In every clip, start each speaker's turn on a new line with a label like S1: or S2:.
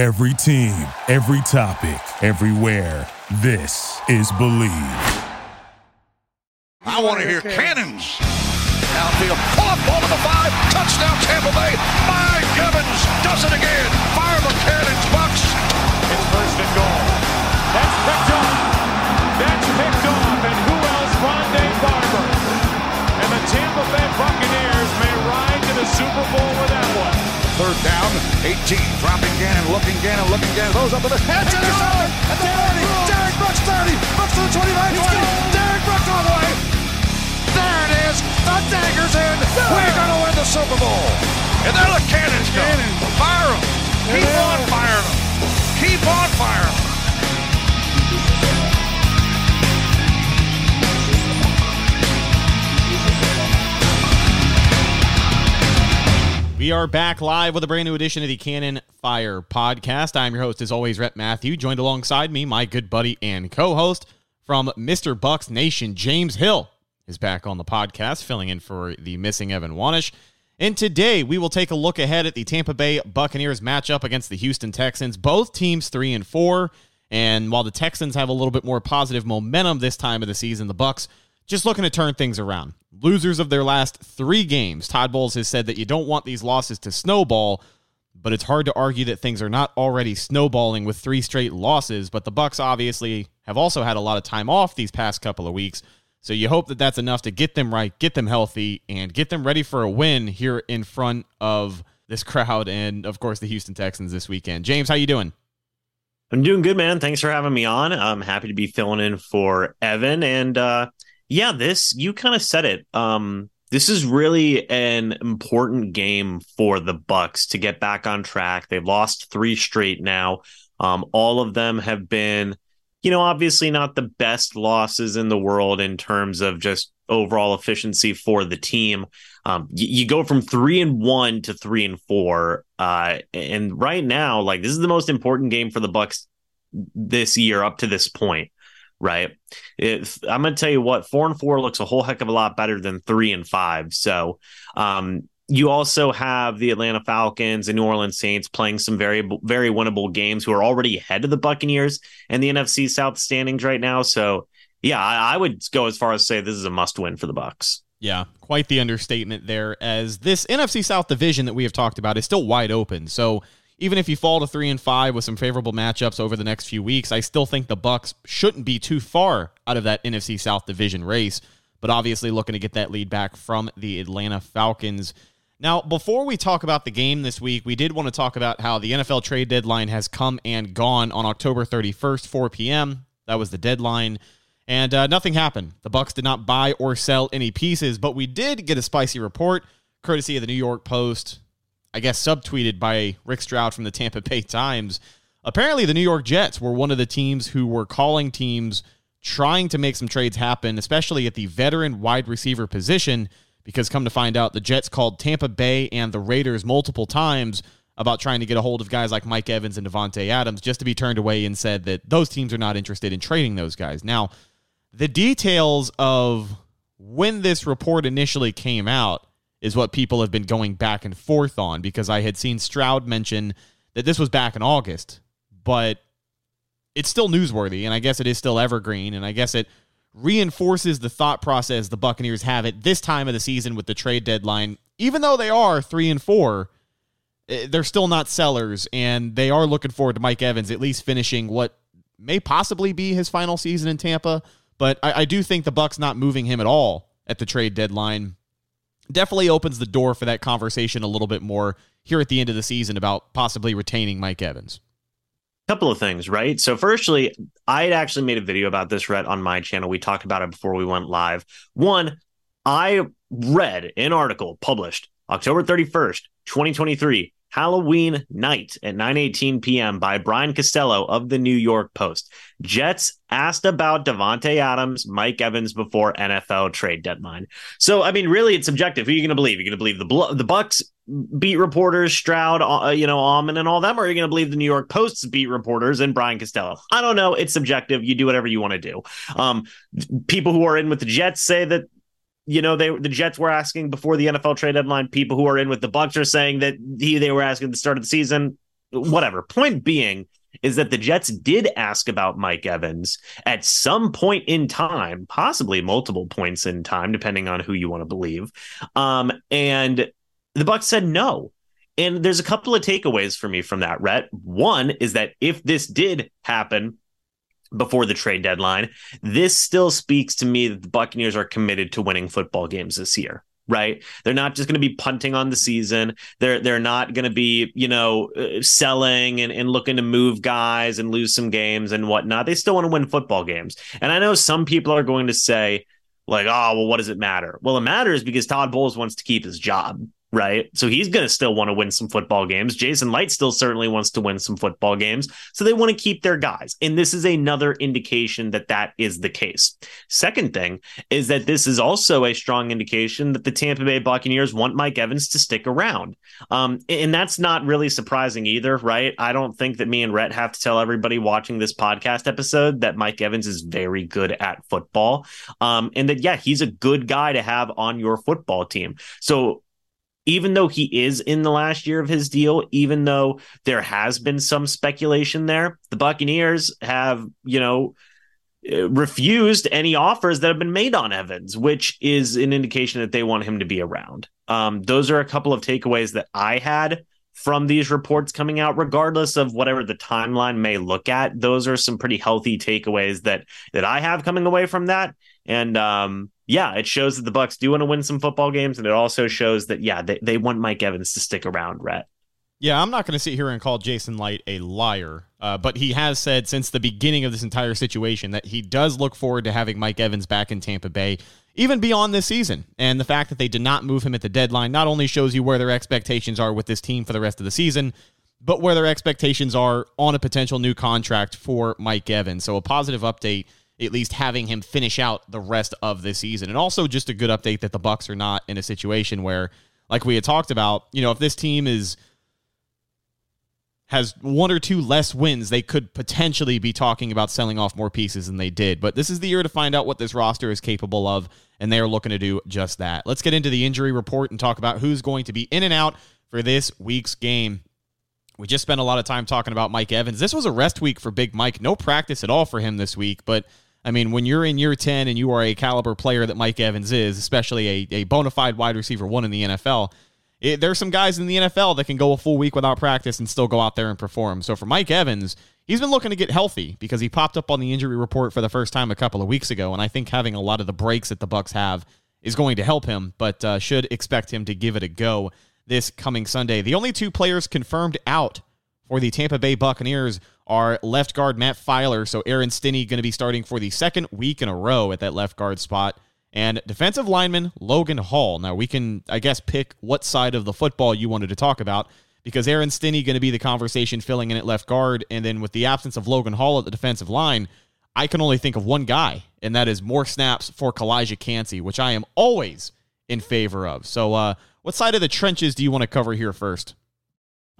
S1: Every team, every topic, everywhere. This is Believe.
S2: I want to hear cannons. Outfield, pull up over the five, touchdown Tampa Bay. Mike Evans does it again. Fire the cannons, Bucs.
S3: It's first and goal. That's picked off.
S2: Down, 18. Dropping Gannon, looking Gannon, looking Gannon. Those up to the head. Intercepted at the 30. Derrick Brooks 30. Brooks to the 29, 20. Derrick Brooks all the way. There it is. The dagger's in. We're going to win the Super Bowl. And there the cannons go. Fire them. Keep on firing them. Keep on firing them.
S4: We are back live with a brand new edition of the Cannon Fire podcast. I'm your host, as always, Rhett Matthew, joined alongside me, my good buddy and co host from Mr. Bucs Nation, James Hill, is back on the podcast, filling in for the missing Evan Wanish. And today we will take a look ahead at the Tampa Bay Buccaneers matchup against the Houston Texans. Both teams three and four. And while the Texans have a little bit more positive momentum this time of the season, the Bucs just looking to turn things around. Losers of their last three games. Todd Bowles has said that you don't want these losses to snowball, but it's hard to argue that things are not already snowballing with three straight losses. But the Bucs obviously have also had a lot of time off these past couple of weeks. So you hope that that's enough to get them right, get them healthy, and get them ready for a win here in front of this crowd and of course the Houston Texans this weekend. James, how you doing?
S5: I'm doing good, man. Thanks for having me on. I'm happy to be filling in for Evan. And uh, yeah, this you kind of said it. Um, this is really an important game for the Bucs to get back on track. They've lost three straight now. Um, all of them have been, you know, obviously not the best losses in the world in terms of just overall efficiency for the team. Um, you, you, go from three and one to three and four, uh, and right now, like this is the most important game for the Bucs this year up to this point right? If, I'm going to tell you what, four and four looks a whole heck of a lot better than three and five. So, um, you also have the Atlanta Falcons and New Orleans Saints playing some very, very winnable games who are already ahead of the Buccaneers and the NFC South standings right now. So, yeah, I, I would go as far as say this is a must win for the Bucs.
S4: Yeah, quite the understatement there, as this NFC South division that we have talked about is still wide open. So, even if you fall to three and five with some favorable matchups over the next few weeks, I still think the Bucs shouldn't be too far out of that NFC South division race. But obviously, looking to get that lead back from the Atlanta Falcons. Now, before we talk about the game this week, we did want to talk about how the NFL trade deadline has come and gone on October 31st, 4 p.m. That was the deadline, and uh, nothing happened. The Bucs did not buy or sell any pieces, but we did get a spicy report, courtesy of the New York Post, I guess, subtweeted by Rick Stroud from the Tampa Bay Times. Apparently, the New York Jets were one of the teams who were calling teams trying to make some trades happen, especially at the veteran wide receiver position. Because come to find out, the Jets called Tampa Bay and the Raiders multiple times about trying to get a hold of guys like Mike Evans and Davante Adams, just to be turned away and said that those teams are not interested in trading those guys. Now, the details of when this report initially came out is what people have been going back and forth on because I had seen Stroud mention that this was back in August, but it's still newsworthy and I guess it is still evergreen and I guess it reinforces the thought process the Buccaneers have at this time of the season with the trade deadline. Even though they are 3 and 4, eh, they're still not sellers and they are looking forward to Mike Evans at least finishing what may possibly be his final season in Tampa, but I, I do think the Bucs not moving him at all at the trade deadline definitely opens the door for that conversation a little bit more here at the end of the season about possibly retaining Mike Evans.
S5: Couple of things, right? So, firstly, I had actually made a video about this, Rhett, on my channel. We talked about it before we went live. One, I read an article published October 31st, 2023 Halloween night at 9:18 p.m. by Brian Costello of the New York Post. Jets asked about Davante Adams, Mike Evans before NFL trade deadline. So, I mean, really, it's subjective. Who are you going to believe? You're going to believe the the Bucs beat reporters, Stroud, uh, you know, Auman, and all them, or are you going to believe the New York Post's beat reporters and Brian Costello? I don't know. It's subjective. You do whatever you want to do. Um, people who are in with the Jets say that you know, they the Jets were asking before the NFL trade deadline. People who are in with the Bucs are saying that he they were asking at the start of the season. whatever. Point being is that the Jets did ask about Mike Evans at some point in time, possibly multiple points in time, depending on who you want to believe. Um, and the Bucs said no. And there's a couple of takeaways for me from that, Rhett. One is that if this did happen before the trade deadline, this still speaks to me that the Buccaneers are committed to winning football games this year right? They're not just going to be punting on the season. They're they're not going to be you know uh, selling and, and looking to move guys and lose some games and whatnot. They still want to win football games. And I know some people are going to say like, oh well, what does it matter? Well, it matters because Todd Bowles wants to keep his job right? So he's going to still want to win some football games. Jason Licht still certainly wants to win some football games. So they want to keep their guys. And this is another indication that that is the case. Second thing is that this is also a strong indication that the Tampa Bay Buccaneers want Mike Evans to stick around. Um, and that's not really surprising either, right? I don't think that me and Rhett have to tell everybody watching this podcast episode that Mike Evans is very good at football. Um, and that, yeah, he's a good guy to have on your football team. So even though he is in the last year of his deal, even though there has been some speculation there, the Buccaneers have, you know, uh, refused any offers that have been made on Evans, which is an indication that they want him to be around. Um, those are a couple of takeaways that I had from these reports coming out, regardless of whatever the timeline may look at. Those are some pretty healthy takeaways that that I have coming away from that. And um, yeah, it shows that the Bucs do want to win some football games, and it also shows that yeah, they, they want Mike Evans to stick around, Rhett.
S4: Yeah, I'm not going to sit here and call Jason Licht a liar, uh, but he has said since the beginning of this entire situation that he does look forward to having Mike Evans back in Tampa Bay, even beyond this season. And the fact that they did not move him at the deadline not only shows you where their expectations are with this team for the rest of the season, but where their expectations are on a potential new contract for Mike Evans. So a positive update at least having him finish out the rest of this season. And also just a good update that the Bucs are not in a situation where like we had talked about, you know, if this team is has one or two less wins, they could potentially be talking about selling off more pieces than they did. But this is the year to find out what this roster is capable of, and they are looking to do just that. Let's get into the injury report and talk about who's going to be in and out for this week's game. We just spent a lot of time talking about Mike Evans. This was a rest week for Big Mike. No practice at all for him this week, but I mean, when you're in year 10 and you are a caliber player that Mike Evans is, especially a, a bona fide wide receiver one in the NFL, it, there's some guys in the NFL that can go a full week without practice and still go out there and perform. So for Mike Evans, he's been looking to get healthy because he popped up on the injury report for the first time a couple of weeks ago. And I think having a lot of the breaks that the Bucs have is going to help him, but uh, should expect him to give it a go this coming Sunday. The only two players confirmed out for the Tampa Bay Buccaneers are left guard Matt Feiler. So Aaron Stinnie going to be starting for the second week in a row at that left guard spot. And defensive lineman Logan Hall. Now we can, I guess, pick what side of the football you wanted to talk about because Aaron Stinnie going to be the conversation filling in at left guard, and then with the absence of Logan Hall at the defensive line, I can only think of one guy, and that is more snaps for Calijah Kancey, which I am always in favor of. So, uh, what side of the trenches do you want to cover here first?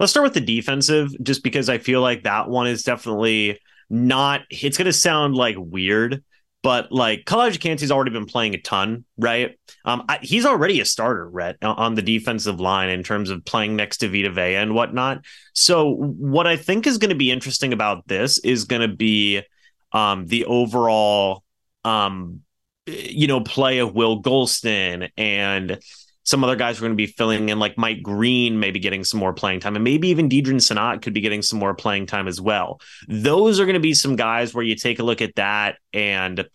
S5: Let's start with the defensive, just because I feel like that one is definitely not. It's going to sound like weird, but like Calijah Kancey's already been playing a ton, right? Um, I, he's already a starter, Rhett, on the defensive line in terms of playing next to Vita Vea and whatnot. So, what I think is going to be interesting about this is going to be um, the overall, um, you know, play of Will Gholston and some other guys are going to be filling in, like Mike Greene, maybe getting some more playing time, and maybe even Deadrin Senat could be getting some more playing time as well. Those are going to be some guys where you take a look at that and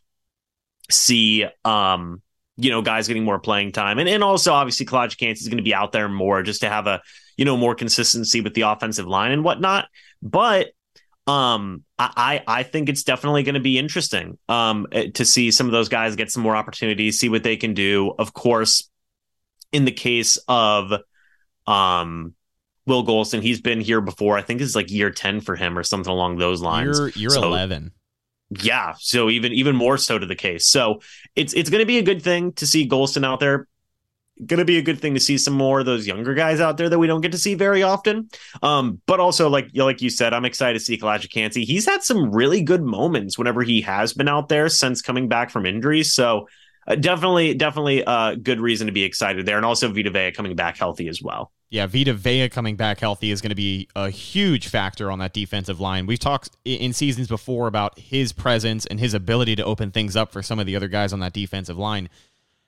S5: see, um, you know, guys getting more playing time, and and also obviously Calijah Kancey is going to be out there more just to have a you know more consistency with the offensive line and whatnot. But um, I I think it's definitely going to be interesting um to see some of those guys get some more opportunities, see what they can do. Of course in the case of um Will Gholston, he's been here before. I think it's like year 10 for him or something along those lines.
S4: Year, year so, 11.
S5: Yeah, so even even more so to the case. So it's it's going to be a good thing to see Gholston out there. Going to be a good thing to see some more of those younger guys out there that we don't get to see very often. Um, but also like like you said, I'm excited to see Kancey. He's had some really good moments whenever he has been out there since coming back from injury. So definitely, definitely a uh, good reason to be excited there. And also Vita Vea coming back healthy as well.
S4: Yeah, Vita Vea coming back healthy is going to be a huge factor on that defensive line. We've talked in seasons before about his presence and his ability to open things up for some of the other guys on that defensive line.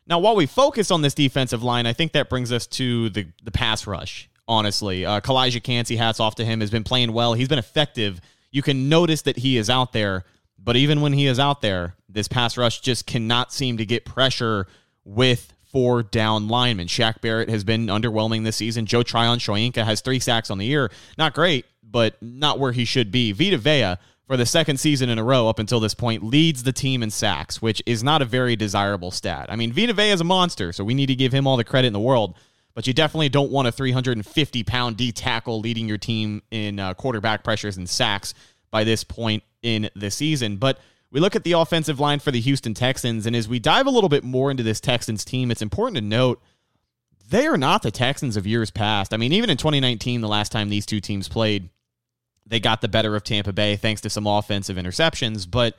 S4: Now, while we focus on this defensive line, I think that brings us to the, the pass rush, honestly. Uh, Calijah Kancey, hats off to him, has been playing well. He's been effective. You can notice that he is out there, but even when he is out there, this pass rush just cannot seem to get pressure with four down linemen. Shaq Barrett has been underwhelming this season. Joe Tryon-Shoyinka has three sacks on the year. Not great, but not where he should be. Vita Vea, for the second season in a row up until this point, leads the team in sacks, which is not a very desirable stat. I mean, Vita Vea is a monster, so we need to give him all the credit in the world. But you definitely don't want a 350 pound D tackle leading your team in uh, quarterback pressures and sacks by this point in the season. But we look at the offensive line for the Houston Texans, and as we dive a little bit more into this Texans team, it's important to note they are not the Texans of years past. I mean, even in 2019, the last time these two teams played, they got the better of Tampa Bay thanks to some offensive interceptions. But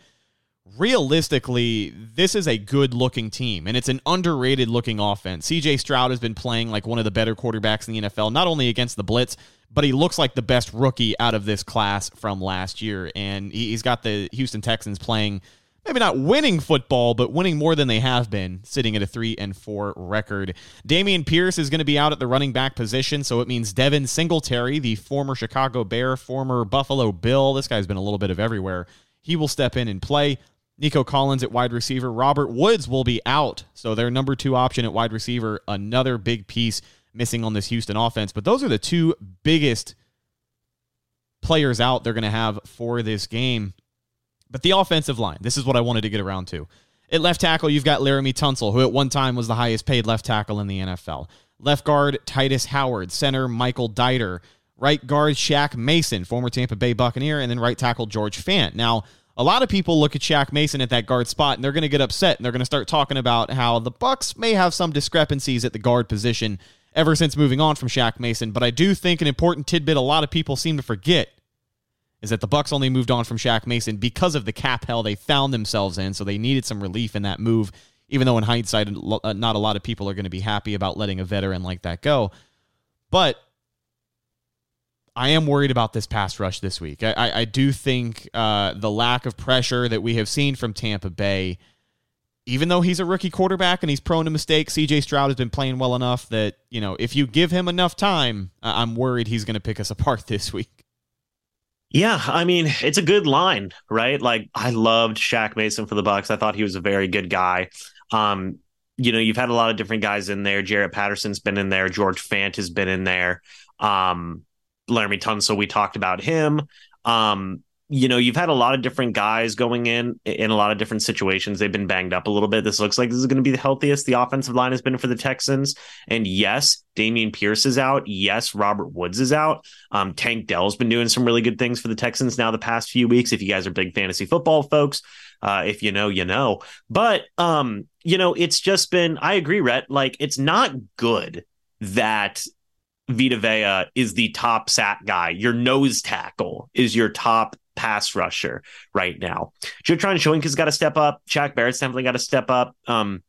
S4: realistically, this is a good looking team, and it's an underrated looking offense. CJ Stroud has been playing like one of the better quarterbacks in the NFL, not only against the Blitz, but he looks like the best rookie out of this class from last year. And he's got the Houston Texans playing maybe not winning football, but winning more than they have been, sitting at a three and four record. Dameon Pierce is going to be out at the running back position, so it means Devin Singletary, the former Chicago Bear, former Buffalo Bill, this guy's been a little bit of everywhere. He will step in and play. Nico Collins at wide receiver. Robert Woods will be out, so their number two option at wide receiver, another big piece missing on this Houston offense. But those are the two biggest players out they're going to have for this game. But the offensive line, this is what I wanted to get around to. At left tackle, you've got Laremy Tunsil, who at one time was the highest paid left tackle in the NFL. Left guard, Tytus Howard. Center, Michael Deiter. Right guard, Shaq Mason, former Tampa Bay Buccaneer. And then right tackle, George Fant. Now, a lot of people look at Shaq Mason at that guard spot and they're going to get upset and they're going to start talking about how the Bucs may have some discrepancies at the guard position ever since moving on from Shaq Mason. But I do think an important tidbit a lot of people seem to forget is that the Bucs only moved on from Shaq Mason because of the cap hell they found themselves in, so they needed some relief in that move. Even though in hindsight, uh, not a lot of people are going to be happy about letting a veteran like that go. But I am worried about this pass rush this week. I, I, I do think uh, the lack of pressure that we have seen from Tampa Bay even though he's a rookie quarterback and he's prone to mistakes, CJ Stroud has been playing well enough that, you know, if you give him enough time, I'm worried he's going to pick us apart this week.
S5: Yeah, I mean, it's a good line, right? Like I loved Shaq Mason for the Bucs. I thought he was a very good guy. Um, you know, you've had a lot of different guys in there. Jarrett Patterson's been in there. George Fant has been in there. Um, Laremy Tunsil, we talked about him. Um, you know, you've had a lot of different guys going in in a lot of different situations. They've been banged up a little bit. This looks like this is going to be the healthiest the offensive line has been for the Texans. And yes, Dameon Pierce is out. Yes, Robert Woods is out. Um, Tank Dell's been doing some really good things for the Texans now the past few weeks. If you guys are big fantasy football folks, uh, if you know, you know. But um, you know, it's just been. I agree, Rhett. Like, it's not good that Vita Vea is the top sack guy. Your nose tackle is your top pass rusher right now. Joe Tryon-Shoyinka's got to step up. Shaq Barrett's definitely got to step up. Um,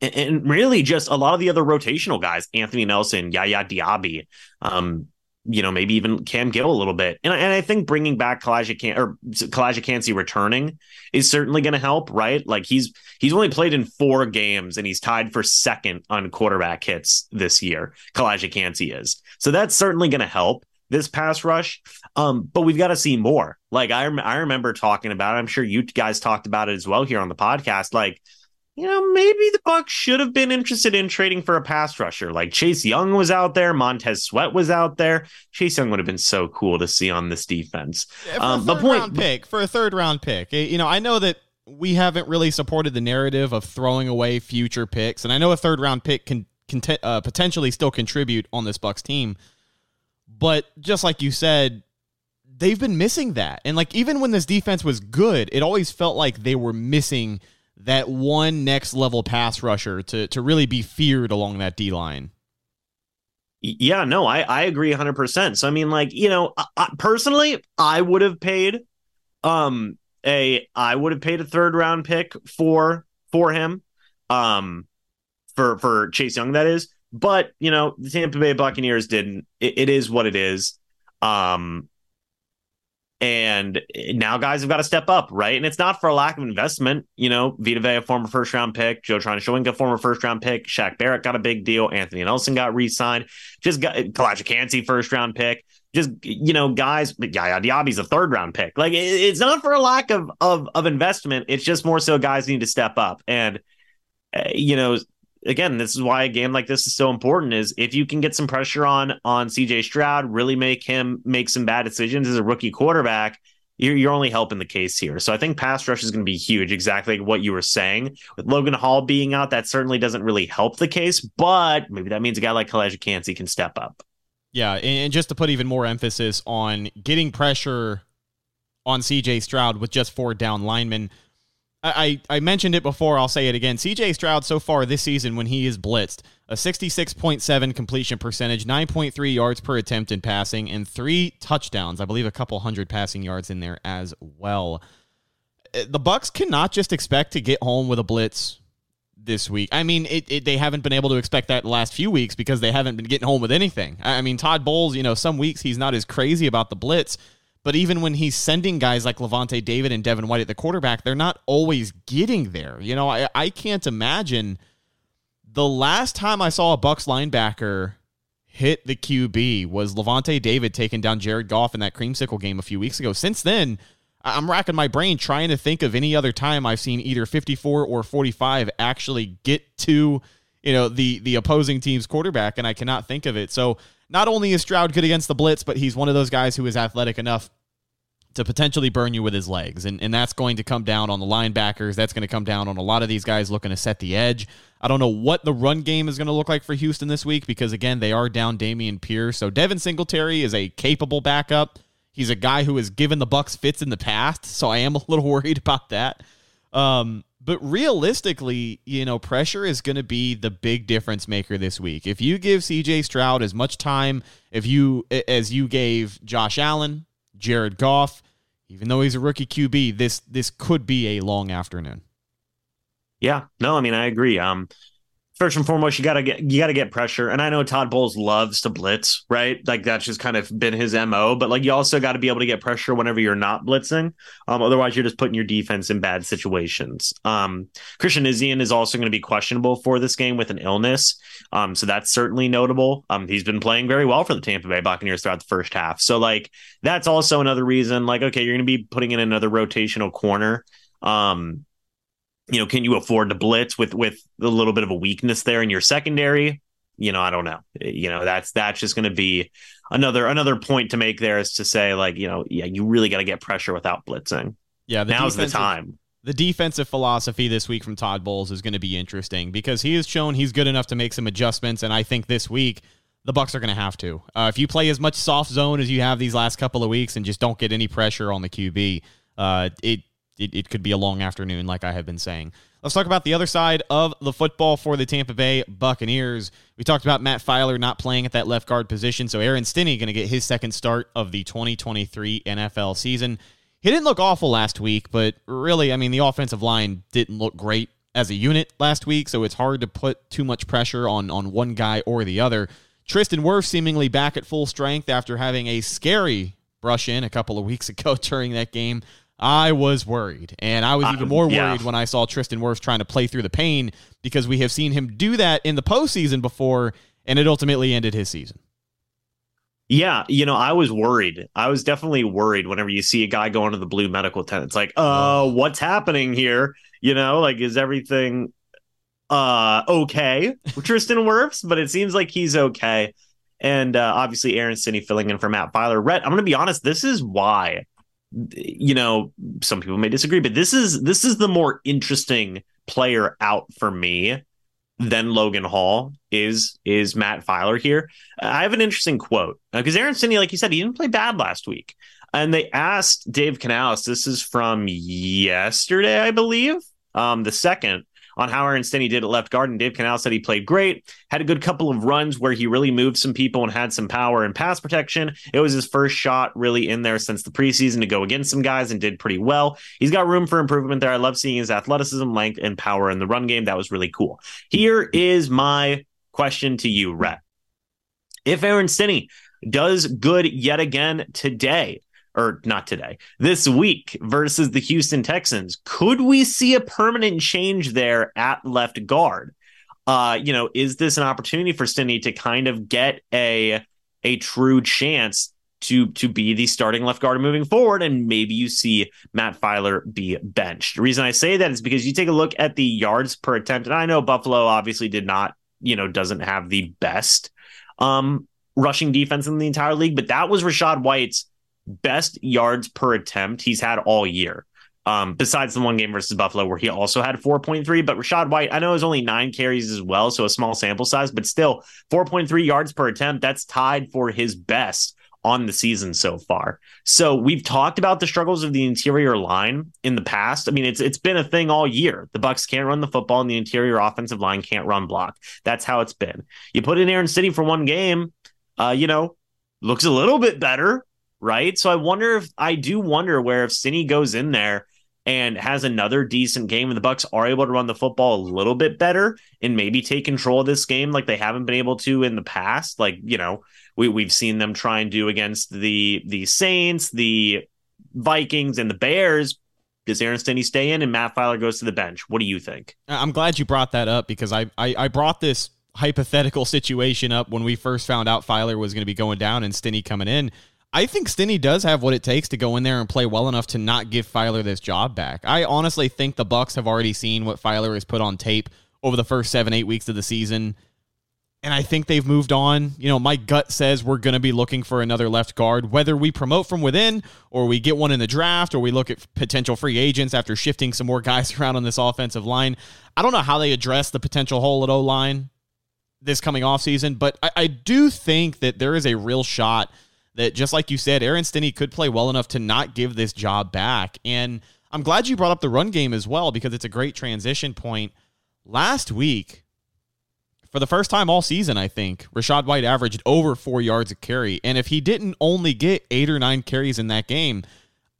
S5: and, and, really just a lot of the other rotational guys, Anthony Nelson, Yaya Diaby, um, you know, maybe even Cam Gill a little bit. And, and I think bringing back Calijah Can or Kancey returning is certainly going to help, right? Like he's he's only played in four games and he's tied for second on quarterback hits this year. Calijah Kancey is. So that's certainly going to help this pass rush. Um, but we've got to see more. Like I, I remember talking about it. I'm sure you guys talked about it as well here on the podcast. Like, you know, maybe the Bucs should have been interested in trading for a pass rusher. Like Chase Young was out there, Montez Sweat was out there. Chase Young would have been so cool to see on this defense.
S4: Um, but point pick for a third round pick. Eh, you know, I know that we haven't really supported the narrative of throwing away future picks, and I know a third round pick can, can uh, potentially still contribute on this Bucs team. But just like you said, they've been missing that. And like even when this defense was good, it always felt like they were missing that one next level pass rusher to to really be feared along that D line.
S5: Yeah, no, I I agree 100%. So I mean like, you know, I, personally, I would have paid um a I would have paid a third round pick for for him. Um, for for Chase Young, that is. But you know, the Tampa Bay Buccaneers didn't. it, it is what it is. Um, and now guys have got to step up, right? And it's not for a lack of investment. You know, Vita Vea, former first round pick, Joe Tryon-Shoyinka, former first round pick, Shaq Barrett got a big deal, Anthony Nelson got re signed, just got Calijah first round pick. Just you know, guys, Yaya Diaby's a third round pick. Like it's not for a lack of of of investment. It's just more so guys need to step up. And uh, you know, again, this is why a game like this is so important. Is if you can get some pressure on on CJ Stroud, really make him make some bad decisions as a rookie quarterback, you're, you're only helping the case here. So I think pass rush is going to be huge. Exactly what you were saying with Logan Hall being out, that certainly doesn't really help the case. But maybe that means a guy like Calijah Kancey can step up.
S4: Yeah, and just to put even more emphasis on getting pressure on CJ Stroud with just four down linemen. I, I mentioned it before. I'll say it again. CJ Stroud so far this season, when he is blitzed, a 66.7 completion percentage, 9.3 yards per attempt in passing, and three touchdowns. I believe a couple hundred passing yards in there as well. Uh, the Bucs cannot just expect to get home with a blitz this week. I mean, it, it, they haven't been able to expect that the last few weeks because they haven't been getting home with anything. I mean, Todd Bowles, you know, some weeks he's not as crazy about the blitz but even when he's sending guys like Lavonte David and Devin White at the quarterback, they're not always getting there. You know, I, I can't imagine the last time I saw a Bucs linebacker hit the QB was Lavonte David taking down Jared Goff in that creamsicle game a few weeks ago. Since then, I'm racking my brain trying to think of any other time I've seen either 54 or 45 actually get to, you know, the the opposing team's quarterback, and I cannot think of it. So not only is Stroud good against the blitz, but he's one of those guys who is athletic enough to potentially burn you with his legs. And, and that's going to come down on the linebackers. That's going to come down on a lot of these guys looking to set the edge. I don't know what the run game is going to look like for Houston this week because, again, they are down Dameon Pierce. So Devin Singletary is a capable backup. He's a guy who has given the Bucks fits in the past, so I am a little worried about that. Um, but realistically, you know, pressure is going to be the big difference maker this week. If you give CJ Stroud as much time if you as you gave Josh Allen, Jared Goff, even though he's a rookie QB, this this could be a long afternoon.
S5: Yeah, no, I mean I agree. Um, first and foremost, you gotta get you gotta get pressure. And I know Todd Bowles loves to blitz, right? Like that's just kind of been his mo. But like you also got to be able to get pressure whenever you're not blitzing. Um, otherwise, you're just putting your defense in bad situations. Um, Christian Izien is also going to be questionable for this game with an illness. Um, so that's certainly notable. Um, he's been playing very well for the Tampa Bay Buccaneers throughout the first half. So like that's also another reason. Like okay, you're going to be putting in another rotational corner. Um, you know, can you afford to blitz with with a little bit of a weakness there in your secondary? You know, I don't know. You know, that's that's just going to be another another point to make there is to say like, you know, yeah, you really got to get pressure without blitzing.
S4: Yeah,
S5: the now's the time.
S4: The defensive philosophy this week from Todd Bowles is going to be interesting because he has shown he's good enough to make some adjustments, and I think this week the Bucs are going to have to. Uh, if you play as much soft zone as you have these last couple of weeks and just don't get any pressure on the QB, uh, it it, it could be a long afternoon, like I have been saying. Let's talk about the other side of the football for the Tampa Bay Buccaneers. We talked about Matt Feiler not playing at that left guard position, so Aaron Stinnie going to get his second start of the 2023 NFL season. He didn't look awful last week, but really, I mean, the offensive line didn't look great as a unit last week, so it's hard to put too much pressure on on one guy or the other. Tristan Wirfs seemingly back at full strength after having a scary brush in a couple of weeks ago during that game I was worried. And I was even more worried when I saw Tristan Wirfs trying to play through the pain because we have seen him do that in the postseason before, and it ultimately ended his season.
S5: Yeah, you know, I was worried. I was definitely worried whenever you see a guy going to the blue medical tent. It's like, uh, what's happening here? You know, like is everything uh okay with Tristan Wirfs? But it seems like he's okay. And uh, obviously Aaron Stinnie filling in for Matt Feiler. Rhett, I'm gonna be honest, this is why you know, some people may disagree, but this is this is the more interesting player out for me than Logan Hall is is Matt Feiler here. I have an interesting quote because uh, Aaron Stinnie, like you said, he didn't play bad last week, and they asked Dave Canales. This is from yesterday, I believe, um, the second. On how Aaron Stinnie did at left guard, and Dave Canal said he played great. Had a good couple of runs where he really moved some people and had some power and pass protection. It was his first shot really in there since the preseason to go against some guys and did pretty well. He's got room for improvement there. I love seeing his athleticism, length, and power in the run game. That was really cool. Here is my question to you, Rhett. If Aaron Stinnie does good yet again today, or not today, this week versus the Houston Texans, could we see a permanent change there at left guard? Uh, you know, is this an opportunity for Stinnie to kind of get a a true chance to to be the starting left guard moving forward, and maybe you see Matt Feiler be benched. The reason I say that is because you take a look at the yards per attempt, and I know Buffalo obviously did not, you know, doesn't have the best um rushing defense in the entire league, but that was Rachaad White's best yards per attempt he's had all year. Um, besides the one game versus Buffalo where he also had 4.3, but Rachaad White, I know it was only nine carries as well, so a small sample size, but still 4.3 yards per attempt. That's tied for his best on the season so far. So we've talked about the struggles of the interior line in the past. I mean, it's it's been a thing all year. The Bucs can't run the football, and the interior offensive line can't run block. That's how it's been. You put in Aaron Stinnie for one game, uh, you know, looks a little bit better, right? So I wonder if I do wonder where if Stinnie goes in there and has another decent game and the Bucs are able to run the football a little bit better and maybe take control of this game like they haven't been able to in the past. Like, you know, we, we've seen them try and do against the the Saints, the Vikings, and the Bears. Does Aaron Stinnie stay in and Matt Feiler goes to the bench? What do you think?
S4: Uh, I'm glad you brought that up because I, I, I brought this hypothetical situation up when we first found out Feiler was going to be going down and Stinnie coming in. I think Stinnie does have what it takes to go in there and play well enough to not give Feiler this job back. I honestly think the Bucs have already seen what Feiler has put on tape over the first seven, eight weeks of the season. And I think they've moved on. You know, my gut says we're going to be looking for another left guard, whether we promote from within or we get one in the draft or we look at potential free agents after shifting some more guys around on this offensive line. I don't know how they address the potential hole at O line this coming off season, but I, I, do think that there is a real shot that, just like you said, Aaron Stinnie could play well enough to not give this job back. And I'm glad you brought up the run game as well because it's a great transition point. Last week, for the first time all season, I think Rachaad White averaged over four yards a carry. And if he didn't only get eight or nine carries in that game,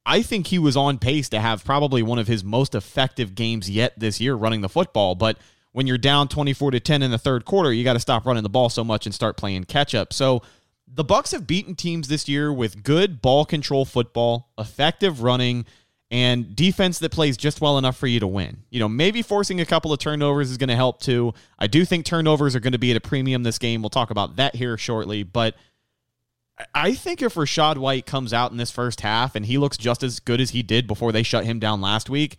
S4: I think he was on pace to have probably one of his most effective games yet this year running the football. But when you're down 24 to 10 in the third quarter, you got to stop running the ball so much and start playing catch up. So the Bucs have beaten teams this year with good ball control football, effective running, and defense that plays just well enough for you to win. You know, maybe forcing a couple of turnovers is going to help too. I do think turnovers are going to be at a premium this game. We'll talk about that here shortly, but I think if Rachaad White comes out in this first half and he looks just as good as he did before they shut him down last week,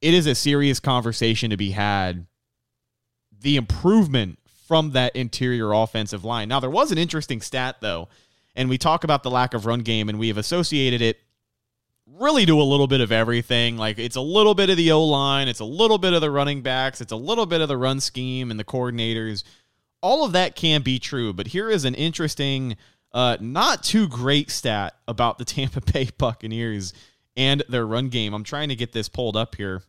S4: it is a serious conversation to be had the improvement from that interior offensive line. Now, there was an interesting stat, though, and we talk about the lack of run game, and we have associated it really to a little bit of everything. Like, it's a little bit of the O line, it's a little bit of the running backs, it's a little bit of the run scheme and the coordinators. All of that can be true, but here is an interesting, uh, not too great stat about the Tampa Bay Buccaneers and their run game. I'm trying to get this pulled up here.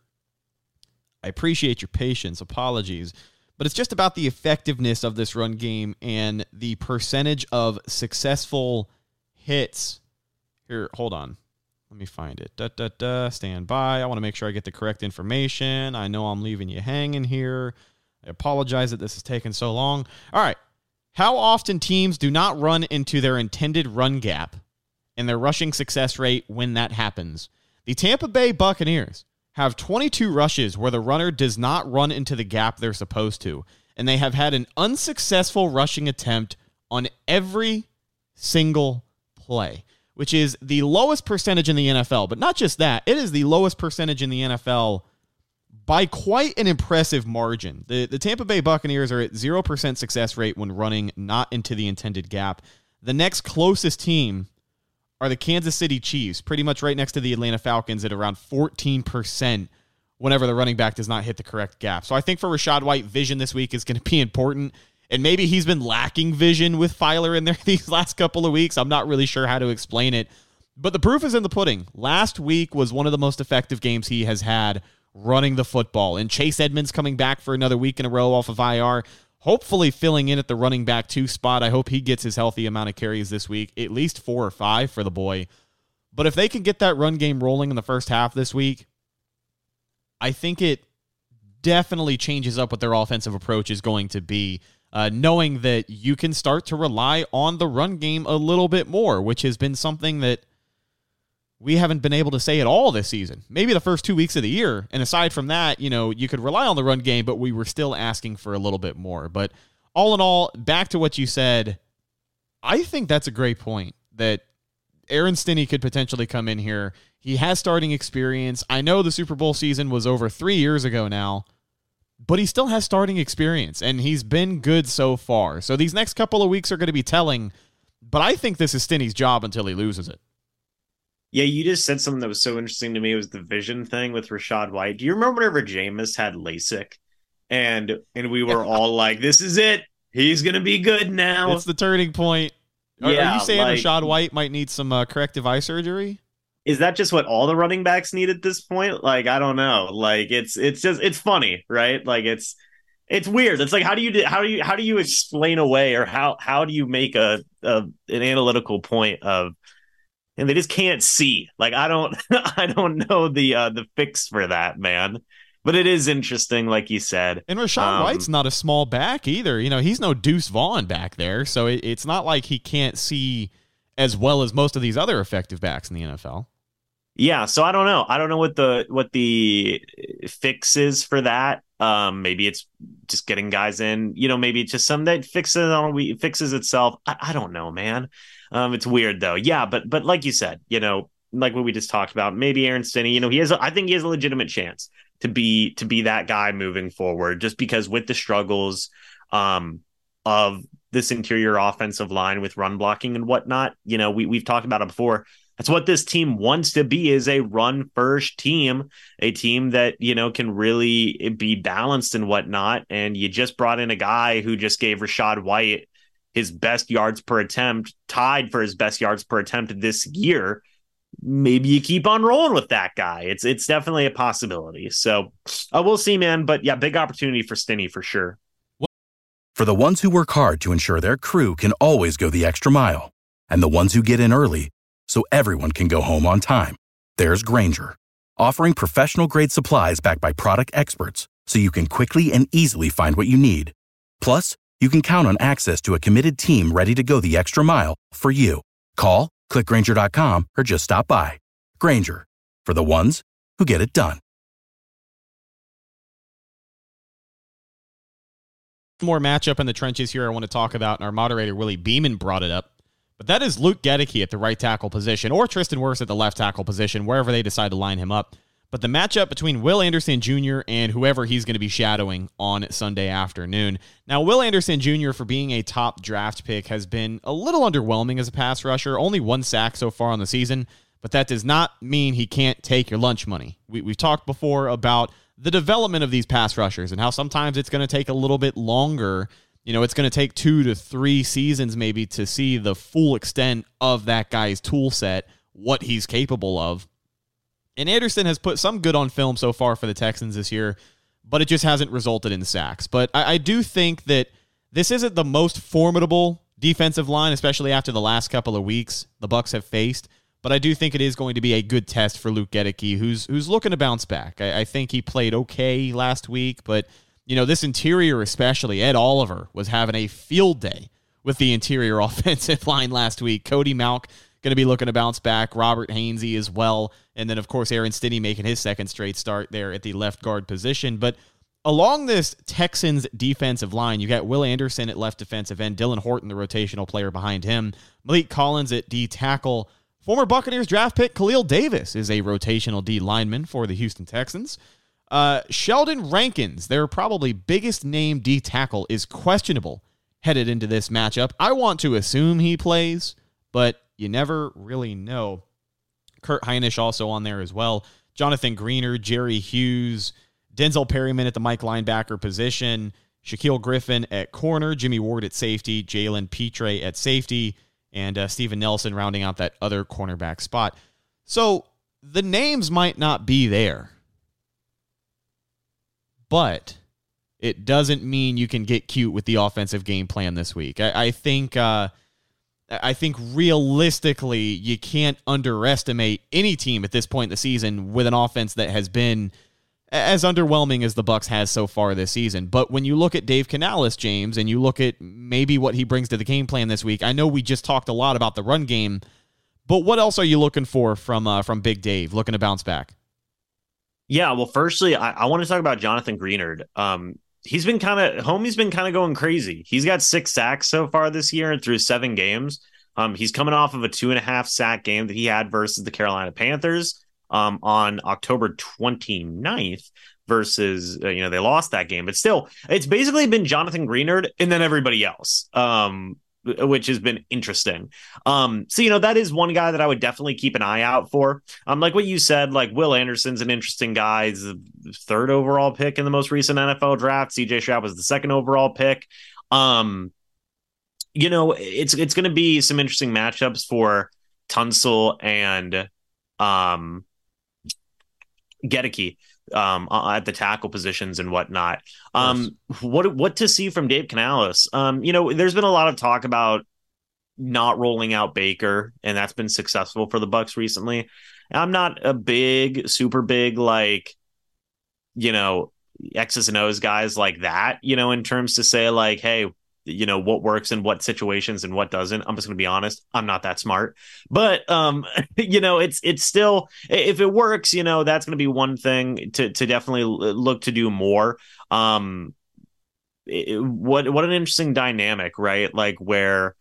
S4: I appreciate your patience. Apologies but it's just about the effectiveness of this run game and the percentage of successful hits. Here, hold on. Let me find it. Da, da, da. Stand by. I want to make sure I get the correct information. I know I'm leaving you hanging here. I apologize that this has taken so long. All right. How often teams do not run into their intended run gap and their rushing success rate when that happens? The Tampa Bay Buccaneers have 22 rushes where the runner does not run into the gap they're supposed to. And they have had an unsuccessful rushing attempt on every single play, which is the lowest percentage in the NFL. But not just that, it is the lowest percentage in the NFL by quite an impressive margin. The, the Tampa Bay Buccaneers are at 0% success rate when running not into the intended gap. The next closest team are the Kansas City Chiefs, pretty much right next to the Atlanta Falcons at around 14% whenever the running back does not hit the correct gap. So I think for Rachaad White, vision this week is going to be important. And maybe he's been lacking vision with Feiler in there these last couple of weeks. I'm not really sure how to explain it. But the proof is in the pudding. Last week was one of the most effective games he has had running the football. And Chase Edmonds coming back for another week in a row off of IR, hopefully filling in at the running back two spot. I hope he gets his healthy amount of carries this week, at least four or five for the boy. But if they can get that run game rolling in the first half this week, I think it definitely changes up what their offensive approach is going to be. Uh, knowing that you can start to rely on the run game a little bit more, which has been something that we haven't been able to say at all this season. Maybe the first two weeks of the year. And aside from that, you know, you could rely on the run game, but we were still asking for a little bit more. But all in all, back to what you said, I think that's a great point that Aaron Stinnie could potentially come in here. He has starting experience. I know the Super Bowl season was over three years ago now, but he still has starting experience and he's been good so far. So these next couple of weeks are going to be telling, but I think this is Stinnie's job until he loses it.
S5: Yeah, you just said something that was so interesting to me was the vision thing with Rachaad White. Do you remember whenever Jameis had LASIK and and we were all like, This is it. He's gonna be good now.
S4: It's the turning point. Are, yeah, are you saying like, Rachaad White might need some uh, corrective eye surgery?
S5: is that just what all the running backs need at this point? Like, I don't know. Like, it's it's just it's funny, right? Like, it's it's weird. It's like how do you how do you how do you explain away or how how do you make a, a an analytical point of and they just can't see. Like, I don't I don't know the uh the fix for that, man. But it is interesting, like you said.
S4: And Rachaad um, White's not a small back either. You know, he's no Deuce Vaughn back there, so it, it's not like he can't see as well as most of these other effective backs in the NFL.
S5: Yeah, so I don't know. I don't know what the what the fix is for that. Um, maybe it's just getting guys in. You know, maybe it's just some that fixes on we fixes itself. I, I don't know, man. Um, it's weird though. Yeah, but but like you said, you know, like what we just talked about, maybe Aaron Stinnie. You know, he has. A, I think he has a legitimate chance to be to be that guy moving forward. Just because with the struggles, um, of this interior offensive line with run blocking and whatnot, you know, we we've talked about it before that's what this team wants to be is a run first team, a team that, you know, can really be balanced and whatnot. And you just brought in a guy who just gave Rachaad White his best yards per attempt, tied for his best yards per attempt this year. Maybe you keep on rolling with that guy. It's it's definitely a possibility. So uh, we'll see, man. But yeah, big opportunity for Stinnie for sure.
S6: For the ones who work hard to ensure their crew can always go the extra mile, and the ones who get in early so everyone can go home on time. There's Grainger, offering professional grade supplies backed by product experts so you can quickly and easily find what you need. Plus, you can count on access to a committed team ready to go the extra mile for you. Call, clickgrainger.com, or just stop by. Grainger, for the ones who get it done.
S4: More matchup in the trenches here I want to talk about, and our moderator Willie Beeman brought it up. But that is Luke Goedeke at the right tackle position, or Tristan Wirfs at the left tackle position, wherever they decide to line him up. But the matchup between Will Anderson Jr. and whoever he's going to be shadowing on Sunday afternoon. Now, Will Anderson Jr., for being a top draft pick, has been a little underwhelming as a pass rusher. Only one sack so far on the season, but that does not mean he can't take your lunch money. We, we've talked before about the development of these pass rushers and how sometimes it's going to take a little bit longer you know, it's going to take two to three seasons maybe to see the full extent of that guy's tool set, what he's capable of. And Anderson has put some good on film so far for the Texans this year, but it just hasn't resulted in sacks. But I, I do think that this isn't the most formidable defensive line, especially after the last couple of weeks the Bucs have faced. But I do think it is going to be a good test for Luke Goedeke, who's who's looking to bounce back. I, I think he played okay last week, but you know, this interior, especially Ed Oliver, was having a field day with the interior offensive line last week. Cody Mauch going to be looking to bounce back. Robert Hainsey as well. And then, of course, Aaron Stinnie making his second straight start there at the left guard position. But along this Texans defensive line, you got Will Anderson at left defensive end, Dylan Horton, the rotational player behind him, Maliek Collins at D tackle. Former Buccaneers draft pick Khalil Davis is a rotational D lineman for the Houston Texans. Uh, Sheldon Rankins, their probably biggest name D tackle, is questionable headed into this matchup. I want to assume he plays, but you never really know. Kurt Hinish also on there as well. Jonathan Greenard, Jerry Hughes, Denzel Perryman at the Mike linebacker position, Shaquill Griffin at corner, Jimmy Ward at safety, Jalen Pitre at safety, and uh, Steven Nelson rounding out that other cornerback spot. So the names might not be there but it doesn't mean you can get cute with the offensive game plan this week. I, I think uh, I think realistically you can't underestimate any team at this point in the season with an offense that has been as underwhelming as the Bucs has so far this season. But when you look at Dave Canales, James, and you look at maybe what he brings to the game plan this week, I know we just talked a lot about the run game, but what else are you looking for from uh, from Big Dave looking to bounce back?
S5: Yeah, well, firstly, I, I want to talk about Jonathan Greenard. Um, he's been kind of homie's been kind of going crazy. He's got six sacks so far this year and through seven games. Um, he's coming off of a two and a half sack game that he had versus the Carolina Panthers um, on October 29th versus uh, you know they lost that game but still it's basically been Jonathan Greenard and then everybody else um which has been interesting. Um, so you know that is one guy that I would definitely keep an eye out for. Um, like what you said, like Will Anderson's an interesting guy. He's the third overall pick in the most recent NFL draft. CJ Stroud was the second overall pick. Um, you know, it's it's going to be some interesting matchups for Tunsil and um Goedeke um, at the tackle positions and whatnot. Um, what what to see from Dave Canales? Um, you know, there's been a lot of talk about not rolling out Baker, and that's been successful for the Bucs recently. I'm not a big, super big like, you know, X's and O's guys like that. You know, in terms to say like, hey, you know what works in what situations and what doesn't. I'm just going to be honest i'm not that smart. But um you know it's it's still if it works you know that's going to be one thing to to definitely look to do more. Um it, what what an interesting dynamic right? Like where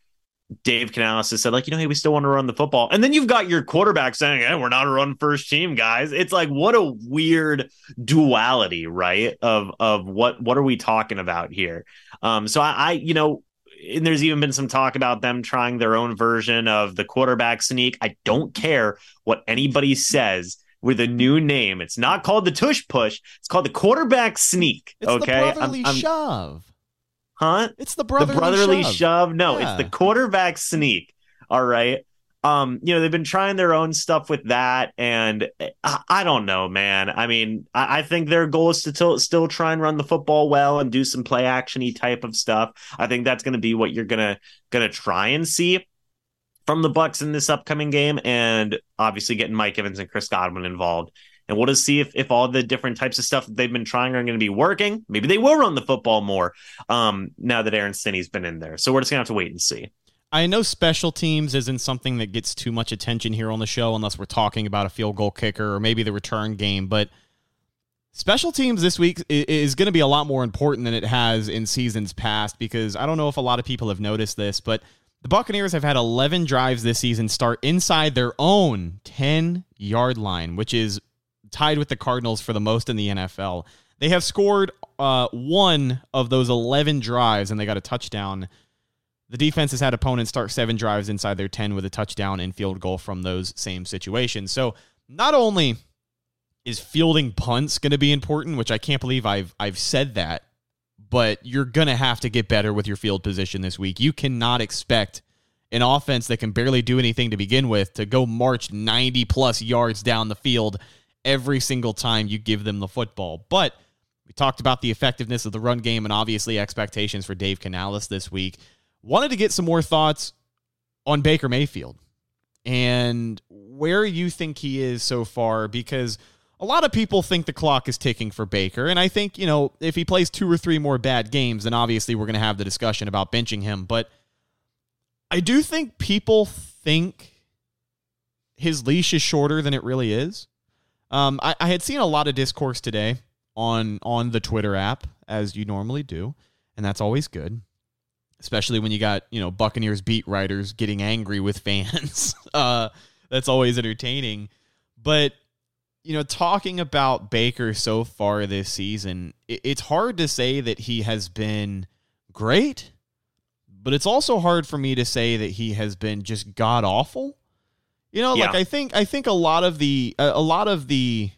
S5: Dave Canales has said, like, you know, hey, we still want to run the football. And then you've got your quarterback saying, hey, we're not a run first team, guys. It's like what a weird duality, right? Of of what what are we talking about here? Um, so I, I you know, and there's even been some talk about them trying their own version of the quarterback sneak. I don't care what anybody says with a new name. It's not called the tush push. It's called the quarterback sneak.
S4: It's
S5: okay,
S4: the brotherly I'm, I'm, shove.
S5: Huh?
S4: It's the brotherly,
S5: the brotherly
S4: shove.
S5: shove. No,
S4: Yeah.
S5: it's the quarterback sneak. All right. Um, you know, they've been trying their own stuff with that, and I, I don't know, man. I mean, I, I think their goal is to still, still try and run the football well and do some play actiony type of stuff. I think that's going to be what you're gonna gonna try and see from the Bucs in this upcoming game, and obviously getting Mike Evans and Chris Godwin involved. And we'll just see if, if all the different types of stuff that they've been trying are going to be working. Maybe they will run the football more um, now that Aaron Stinnie's been in there. So we're just going to have to wait and see.
S4: I know special teams isn't something that gets too much attention here on the show unless we're talking about a field goal kicker or maybe the return game, but special teams this week is going to be a lot more important than it has in seasons past because I don't know if a lot of people have noticed this, but the Buccaneers have had 11 drives this season start inside their own 10 yard line, which is tied with the Cardinals for the most in the NFL. They have scored uh, one of those 11 drives and they got a touchdown. The defense has had opponents start seven drives inside their 10 with a touchdown and field goal from those same situations. So not only is fielding punts going to be important, which I can't believe I've I've said that, but you're going to have to get better with your field position this week. You cannot expect an offense that can barely do anything to begin with to go march 90 plus yards down the field every single time you give them the football. But we talked about the effectiveness of the run game and obviously expectations for Dave Canales this week. Wanted to get some more thoughts on Baker Mayfield and where you think he is so far because a lot of people think the clock is ticking for Baker. And I think, you know, if he plays two or three more bad games, then obviously we're going to have the discussion about benching him. But I do think people think his leash is shorter than it really is. Um, I, I had seen a lot of discourse today on on the Twitter app, as you normally do, and that's always good. Especially when you got you know Buccaneers beat writers getting angry with fans. uh, that's always entertaining. But you know, talking about Baker so far this season, it, it's hard to say that he has been great, but it's also hard for me to say that he has been just god awful. You know, like I think I think a lot of the a, a lot of the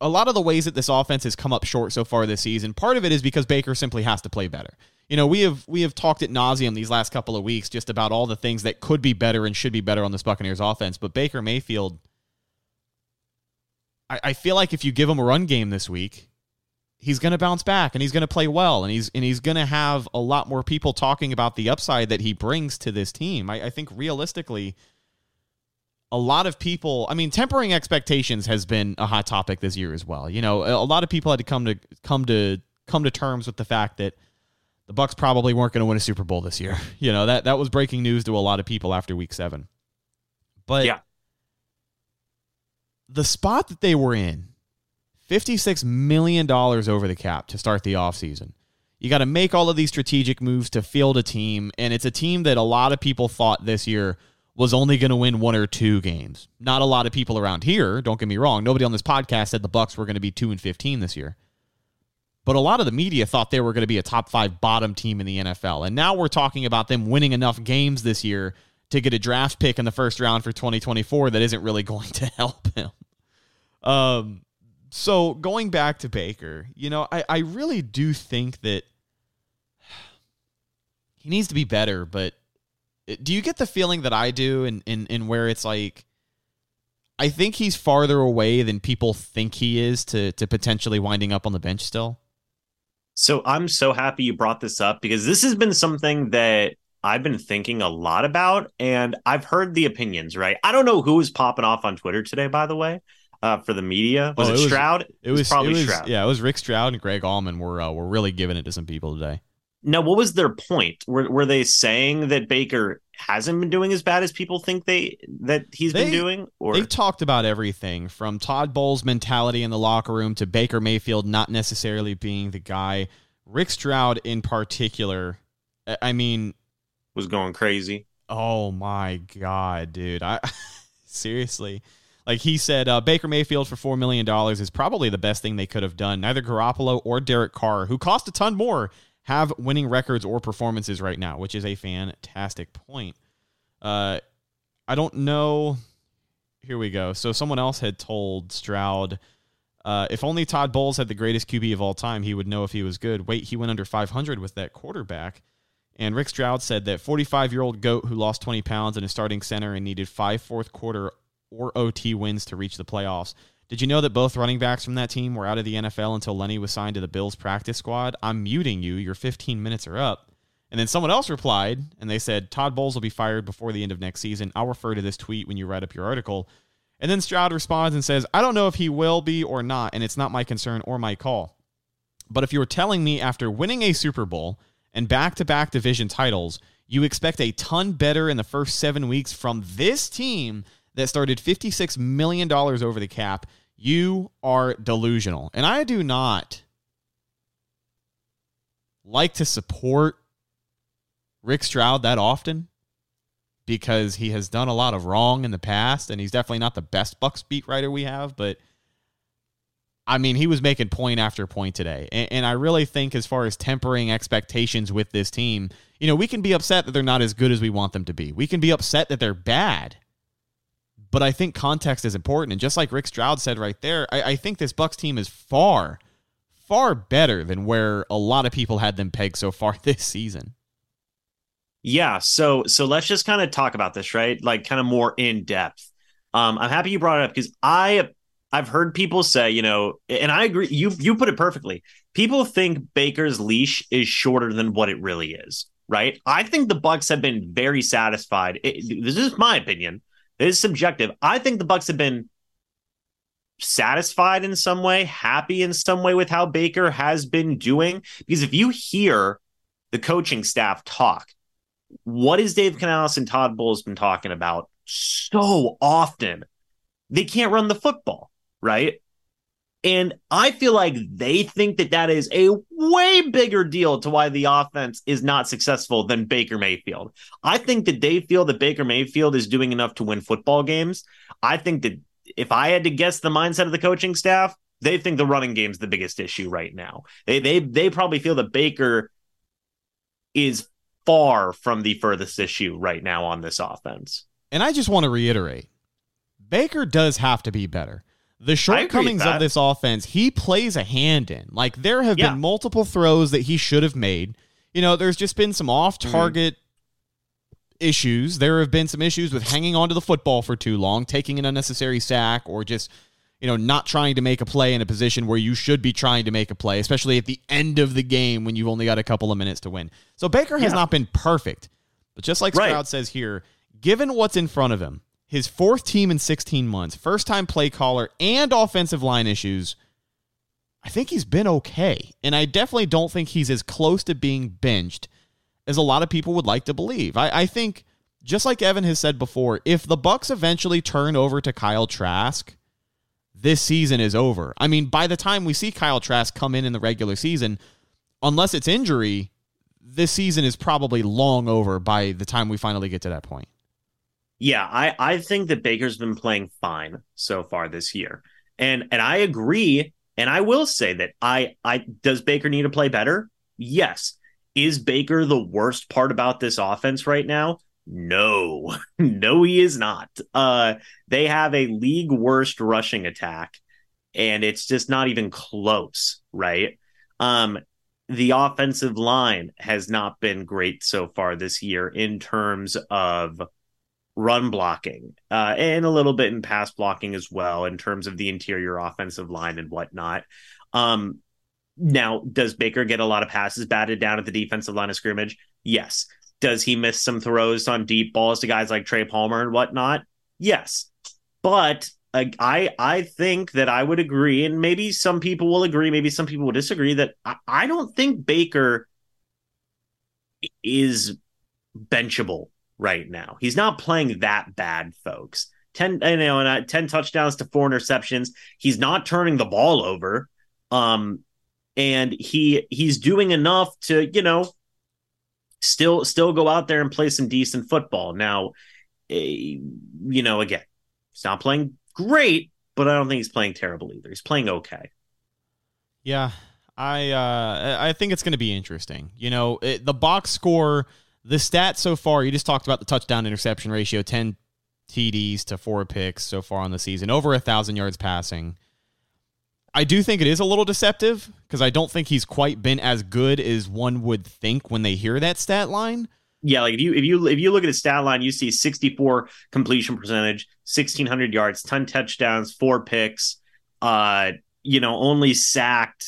S4: a lot of the ways that this offense has come up short so far this season, part of it is because Baker simply has to play better. You know, we have we have talked at nauseum these last couple of weeks just about all the things that could be better and should be better on this Buccaneers offense, but Baker Mayfield I, I feel like if you give him a run game this week, he's going to bounce back and he's going to play well and he's and he's going to have a lot more people talking about the upside that he brings to this team. I, I think realistically, a lot of people. I mean, tempering expectations has been a hot topic this year as well. You know, a lot of people had to come to come to come to terms with the fact that the Bucs probably weren't going to win a Super Bowl this year. You know that that was breaking news to a lot of people after Week Seven. But
S5: Yeah.
S4: the spot that they were in, $56 million over the cap to start the offseason. You got to make all of these strategic moves to field a team, and it's a team that a lot of people thought this year was only going to win one or two games. Not a lot of people around here, don't get me wrong. Nobody on this podcast said the Bucs were going to be 2 and 15 this year. But a lot of the media thought they were going to be a top 5 bottom team in the NFL. And now we're talking about them winning enough games this year to get a draft pick in the first round for 2024 that isn't really going to help him. Um, so going back to Baker, you know, I, I really do think that he needs to be better, but do you get the feeling that I do in, in, in where it's like I think he's farther away than people think he is to to potentially winding up on the bench still?
S5: So I'm so happy you brought this up because this has been something that I've been thinking a lot about, and I've heard the opinions. Right? I don't know who was popping off on Twitter today, by the way, uh, for the media. Was
S4: Oh,
S5: it,
S4: it was-
S5: Stroud?
S4: It was,
S5: probably
S4: it was-
S5: Stroud.
S4: Yeah, it was Rick Stroud and Greg Auman were uh, were really giving it to some people today.
S5: Now, what was their point? Were were they saying that Baker hasn't been doing as bad as people think they that he's
S4: They-
S5: been doing? Or
S4: They talked about everything from Todd Bowles' mentality in the locker room to Baker Mayfield not necessarily being the guy. Rick Stroud in particular. I- I mean,
S5: was going crazy.
S4: oh my god, dude! I seriously, like he said, uh, Baker Mayfield for four million dollars is probably the best thing they could have done. Neither Garoppolo or Derek Carr, who cost a ton more, have winning records or performances right now, which is a fantastic point. Uh, I don't know. Here we go. So someone else had told Stroud, uh, if only Todd Bowles had the greatest QB of all time, he would know if he was good. Wait, he went under 500 with that quarterback. And Rick Stroud said that 45 year old GOAT who lost 20 pounds in a starting center and needed five fourth quarter or OT wins to reach the playoffs. Did you know that both running backs from that team were out of the NFL until Lenny was signed to the Bills practice squad? I'm muting you. Your 15 minutes are up. And then someone else replied, and they said, Todd Bowles will be fired before the end of next season. I'll refer to this tweet when you write up your article. And then Stroud responds and says, I don't know if he will be or not, and it's not my concern or my call. But if you were telling me after winning a Super Bowl and back to back division titles, you expect a ton better in the first seven weeks from this team that started $56 million over the cap, you are delusional. And I do not like to support Rick Stroud that often because he has done a lot of wrong in the past and he's definitely not the best Bucs beat writer we have, but I mean, he was making point after point today. And, and I really think, as far as tempering expectations with this team, you know, we can be upset that they're not as good as we want them to be. We can be upset that they're bad. But I think context is important. And just like Rick Stroud said right there, I, I think this Bucs team is far, far better than where a lot of people had them pegged so far this season.
S5: Yeah, so so let's just kind of talk about this, right? Like kind of more in depth. Um, I'm happy you brought it up because I I've heard people say, you know, and I agree. You you put it perfectly. People think Baker's leash is shorter than what it really is, right? I think the Bucs have been very satisfied. It, this is my opinion. It is subjective. I think the Bucs have been satisfied in some way, happy in some way with how Baker has been doing. Because if you hear the coaching staff talk, what is Dave Canales and Todd Bowles been talking about so often? They can't run the football, right? And I feel like they think that that is a way bigger deal to why the offense is not successful than Baker Mayfield. I think that they feel that Baker Mayfield is doing enough to win football games. I think that if I had to guess the mindset of the coaching staff, they think the running game's the biggest issue right now. They they they probably feel that Baker is far from the furthest issue right now on this offense.
S4: And I just want to reiterate Baker does have to be better. The shortcomings of this offense, he plays a hand in. Like there have
S5: Yeah.
S4: been multiple throws that he should have made. You know, there's just been some off target issues. There have been some issues with hanging onto the football for too long, taking an unnecessary sack, or just, you know, not trying to make a play in a position where you should be trying to make a play, especially at the end of the game when you've only got a couple of minutes to win. So Baker has
S5: Yeah.
S4: not been perfect. But just like
S5: Right.
S4: Stroud says here, given what's in front of him, his fourth team in 16 months, first time play caller, and offensive line issues, I think he's been okay. And I definitely don't think he's as close to being benched as a lot of people would like to believe. I, I think, just like Evan has said before, if the Bucs eventually turn over to Kyle Trask, this season is over. I mean, by the time we see Kyle Trask come in in the regular season, unless it's injury, this season is probably long over by the time we finally get to that point.
S5: Yeah, I, I think that Baker's been playing fine so far this year. And and I agree. And I will say that I I does Baker need to play better? Yes. Is Baker the worst part about this offense right now? No. no, he is not. Uh they have a league worst rushing attack, and it's just not even close, right? Um the offensive line has not been great so far this year in terms of run blocking uh, and a little bit in pass blocking as well in terms of the interior offensive line and whatnot. Um, now, does Baker get a lot of passes batted down at the defensive line of scrimmage? Yes. Does he miss some throws on deep balls to guys like Trey Palmer and whatnot? Yes. But I I think that I would agree, and maybe some people will agree, maybe some people will disagree that I, I don't think Baker is benchable right now. He's not playing that bad, folks. 10 you know, and uh, 10 touchdowns to four interceptions. He's not turning the ball over. Um and he he's doing enough to, you know, still still go out there and play some decent football. Now, eh, you know, again, he's not playing great, but I don't think he's playing terrible either. He's playing okay.
S4: Yeah, I uh, I think it's going to be interesting. You know, it, the box score, the stats so far. You just talked about the touchdown interception ratio, ten TDs to four picks so far on the season, over a thousand yards passing. I do think it is a little deceptive because I don't think he's quite been as good as one would think when they hear that stat line.
S5: Yeah, like if you if you if you look at his stat line, you see 64 completion percentage, 1600 yards, 10 touchdowns, four picks. Uh, you know, only sacked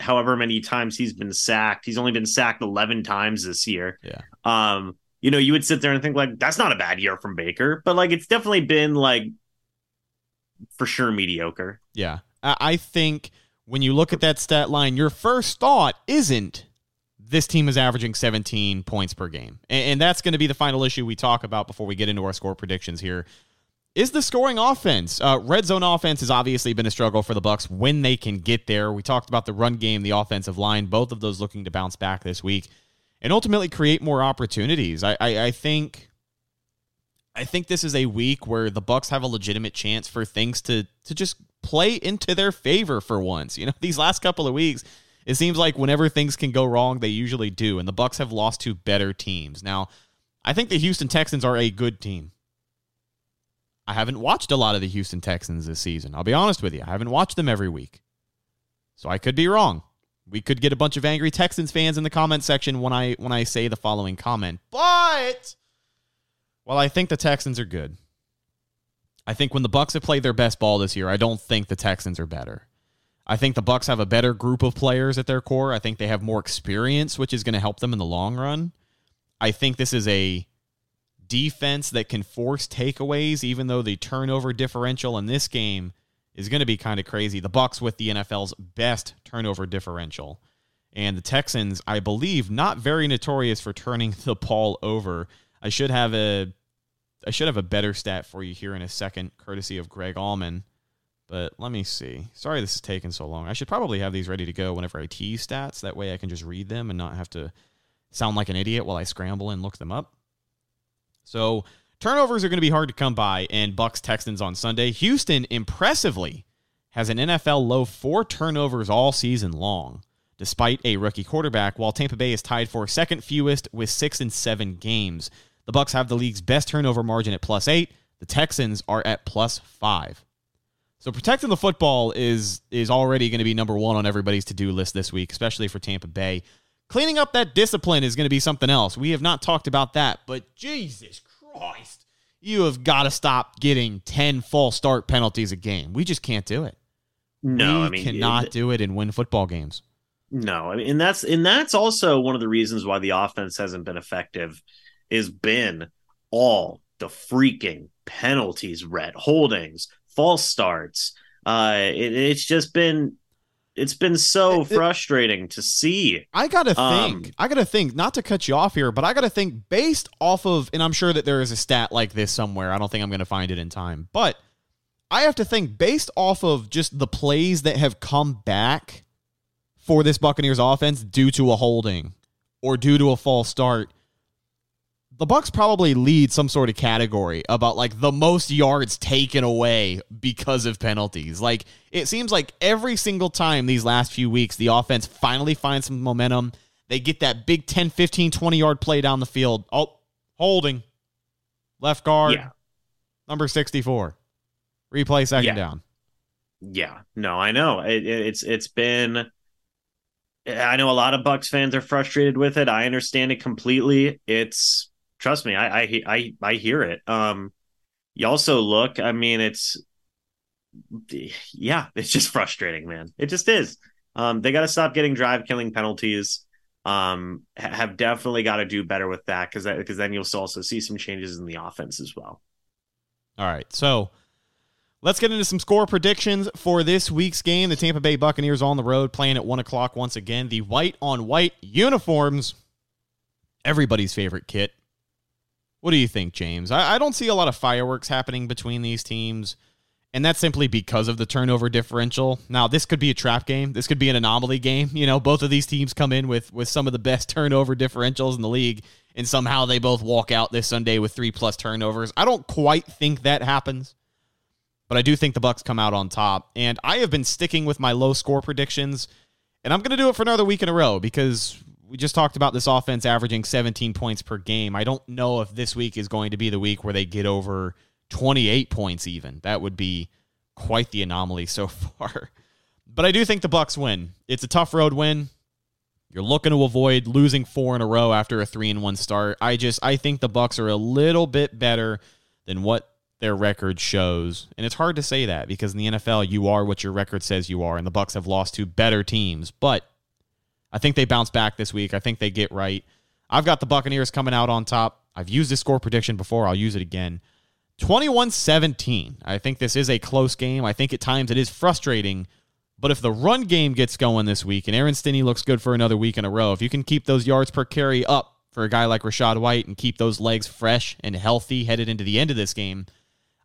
S5: however many times he's been sacked. He's only been sacked 11 times this year.
S4: Yeah.
S5: Um, you know, you would sit there and think like that's not a bad year from Baker, but like it's definitely been like for sure mediocre.
S4: Yeah. I think when you look at that stat line, your first thought isn't this team is averaging 17 points per game. And, and that's going to be the final issue we talk about before we get into our score predictions here. Is the scoring offense? Uh, red zone offense has obviously been a struggle for the Bucs when they can get there. We talked about the run game, the offensive line, both of those looking to bounce back this week and ultimately create more opportunities. I, I, I think I think this is a week where the Bucs have a legitimate chance for things to to just play into their favor for once. You know, these last couple of weeks, it seems like whenever things can go wrong, they usually do, and the Bucs have lost to better teams. Now, I think the Houston Texans are a good team. I haven't watched a lot of the Houston Texans this season. I'll be honest with you. I haven't watched them every week. So I could be wrong. We could get a bunch of angry Texans fans in the comment section when I when I say the following comment. But well, I think the Texans are good. I think when the Bucs have played their best ball this year, I don't think the Texans are better. I think the Bucs have a better group of players at their core. I think they have more experience, which is going to help them in the long run. I think this is a defense that can force takeaways even though the turnover differential in this game is going to be kind of crazy. The Bucs with the NFL's best turnover differential. And the Texans, I believe, not very notorious for turning the ball over. I should have a I should have a better stat for you here in a second, courtesy of Greg Auman. But let me see. Sorry this is taking so long. I should probably have these ready to go whenever I tease stats. That way I can just read them and not have to sound like an idiot while I scramble and look them up. So turnovers are going to be hard to come by, and Bucs Texans on Sunday. Houston impressively has an NFL low four turnovers all season long, despite a rookie quarterback. While Tampa Bay is tied for second fewest with six and seven games, the Bucs have the league's best turnover margin at plus eight. The Texans are at plus five. So protecting the football is is already going to be number one on everybody's to do list this week, especially for Tampa Bay. Cleaning up that discipline is going to be something else. We have not talked about that, but Jesus Christ. you have got to stop getting 10 false start penalties a game. We just can't do it.
S5: No,
S4: we
S5: I mean
S4: cannot
S5: it-
S4: do it and win football games.
S5: No, I mean, and that's and that's also one of the reasons why the offense hasn't been effective. Is been all the freaking penalties, red holdings, false starts. Uh, it, it's just been it's been so
S4: It- it-
S5: frustrating to see.
S4: I gotta
S5: Um,
S4: think. I gotta think. Not to cut you off here, but I gotta think based off of, and I'm sure that there is a stat like this somewhere. I don't think I'm gonna find it in time, but I have to think based off of just the plays that have come back for this Buccaneers offense due to a holding or due to a false start. The Bucs probably lead some sort of category about like the most yards taken away because of penalties. Like it seems like every single time these last few weeks the offense finally finds some momentum, they get that big 10, 15, 20 yard play down the field. Oh, holding. Left guard.
S5: Yeah.
S4: Number 64. Replay second
S5: Yeah.
S4: down.
S5: Yeah, no, I know it, it- it's it's been. I know a lot of Bucs fans are frustrated with it. I understand it completely. It's trust me, I I I, I hear it. Um, you also look. I mean, it's yeah, it's just frustrating, man. It just is. Um, they got to stop getting drive killing penalties. Um, have definitely got to do better with that because because then you'll also see some changes in the offense as well.
S4: All right. So let's get into some score predictions for this week's game. The Tampa Bay Buccaneers on the road playing at 1 o'clock once again. The white on white uniforms, everybody's favorite kit. What do you think, James? I, I don't see a lot of fireworks happening between these teams. And that's simply because of the turnover differential. Now, this could be a trap game. This could be an anomaly game. You know, both of these teams come in with with some of the best turnover differentials in the league, and somehow they both walk out this Sunday with three plus turnovers. I don't quite think that happens, but I do think the Bucs come out on top. And I have been sticking with my low score predictions, and I'm going to do it for another week in a row because we just talked about this offense averaging 17 points per game. I don't know if this week is going to be the week where they get over 28 points even. That would be quite the anomaly so far. But I do think the Bucs win. It's a tough road win. You're looking to avoid losing four in a row after a 3 and 1 start. I just I think the Bucs are a little bit better than what their record shows. And it's hard to say that because in the NFL you are what your record says you are and the Bucs have lost to better teams, but I think they bounce back this week. I think they get right. I've got the Buccaneers coming out on top. I've used this score prediction before. I'll use it again. 21 17. I think this is a close game. I think at times it is frustrating. But if the run game gets going this week and Aaron Stinnie looks good for another week in a row, if you can keep those yards per carry up for a guy like Rachaad White and keep those legs fresh and healthy headed into the end of this game,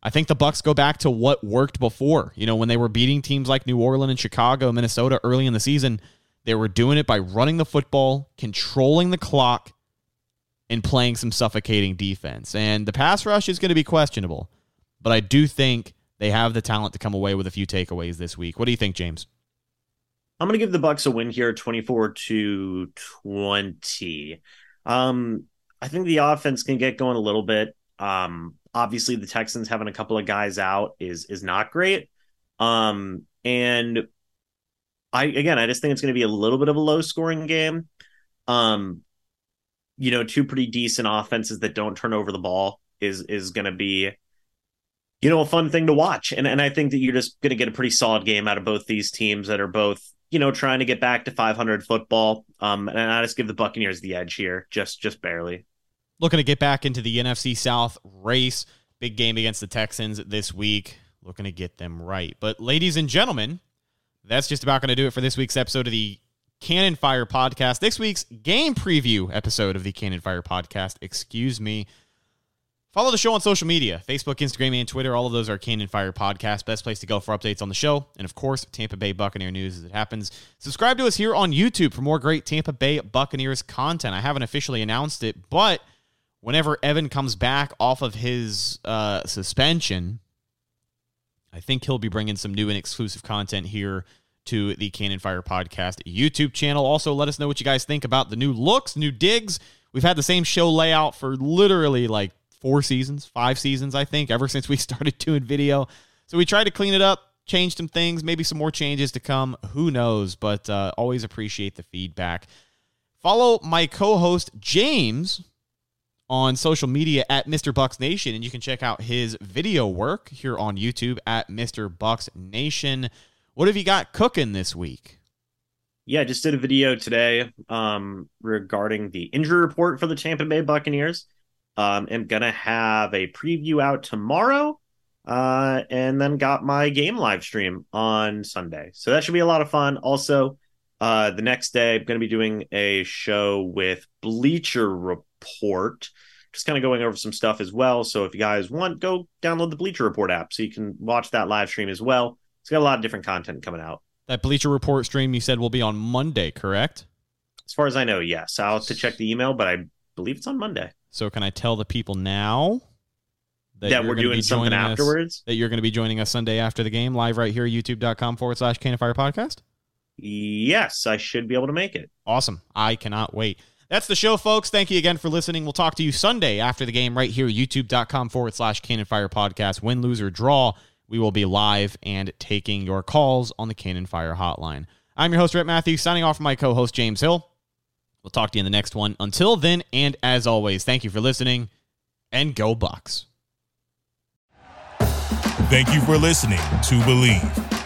S4: I think the Bucs go back to what worked before. You know, when they were beating teams like New Orleans and Chicago, Minnesota early in the season, they were doing it by running the football, controlling the clock, and playing some suffocating defense. And the pass rush is going to be questionable, but I do think they have the talent to come away with a few takeaways this week. What do you think, James?
S5: I'm going to give the Bucs a win here, 24 to 20. Um, I think the offense can get going a little bit. Um, obviously, the Texans having a couple of guys out is is not great. Um, and I again, I just think it's going to be a little bit of a low scoring game. Um, you know, two pretty decent offenses that don't turn over the ball is is going to be you know, a fun thing to watch. And and I think that you're just going to get a pretty solid game out of both these teams that are both, you know, trying to get back to 500 football. Um, and I just give the Buccaneers the edge here, just just barely.
S4: Looking to get back into the NFC South race. Big game against the Texans this week. Looking to get them right. But, ladies and gentlemen, that's just about going to do it for this week's episode of the Cannon Fire Podcast. This week's game preview episode of the Cannon Fire Podcast. Excuse me. Follow the show on social media Facebook, Instagram, and Twitter. All of those are Cannon Fire Podcast. Best place to go for updates on the show. And of course, Tampa Bay Buccaneer news as it happens. Subscribe to us here on YouTube for more great Tampa Bay Buccaneers content. I haven't officially announced it, but whenever Evan comes back off of his uh, suspension, I think he'll be bringing some new and exclusive content here to the Cannon Fire Podcast YouTube channel. Also, let us know what you guys think about the new looks, new digs. We've had the same show layout for literally like four seasons, five seasons, I think, ever since we started doing video. So we tried to clean it up, change some things, maybe some more changes to come. Who knows? But uh, always appreciate the feedback. Follow my co host, James, on social media at Mr. Bucks Nation, and you can check out his video work here on YouTube at Mr. Bucks Nation. What have you got cooking this week?
S5: Yeah, I just did a video today um, regarding the injury report for the Tampa Bay Buccaneers. Um, am gonna have a preview out tomorrow, uh, and then got my game live stream on Sunday. So that should be a lot of fun. Also, uh, the next day I'm gonna be doing a show with Bleacher Report, just kind of going over some stuff as well. So if you guys want, go download the Bleacher Report app so you can watch that live stream as well. It's got a lot of different content coming out.
S4: That Bleacher Report stream you said will be on Monday, correct?
S5: As far as I know, yes. I'll have to check the email, but I believe it's on Monday.
S4: So can I tell the people now
S5: That,
S4: you're
S5: we're doing something
S4: joining us-
S5: afterwards.
S4: that you're going to be joining us Sunday after the game live right here, youtube.com forward slash Cannon Fire podcast?
S5: Yes, I should be able to make it.
S4: Awesome. I cannot wait. That's the show, folks. Thank you again for listening. We'll talk to you Sunday after the game right here, youtube.com forward slash Cannon Fire podcast. Win, lose, or draw, we will be live and taking your calls on the Cannon Fire hotline. I'm your host, Rhett Matthews, signing off from my co host, James Hill. We'll talk to you in the next one. Until then, and as always, thank you for listening and go Bucs.
S1: Thank you for listening to Bleav.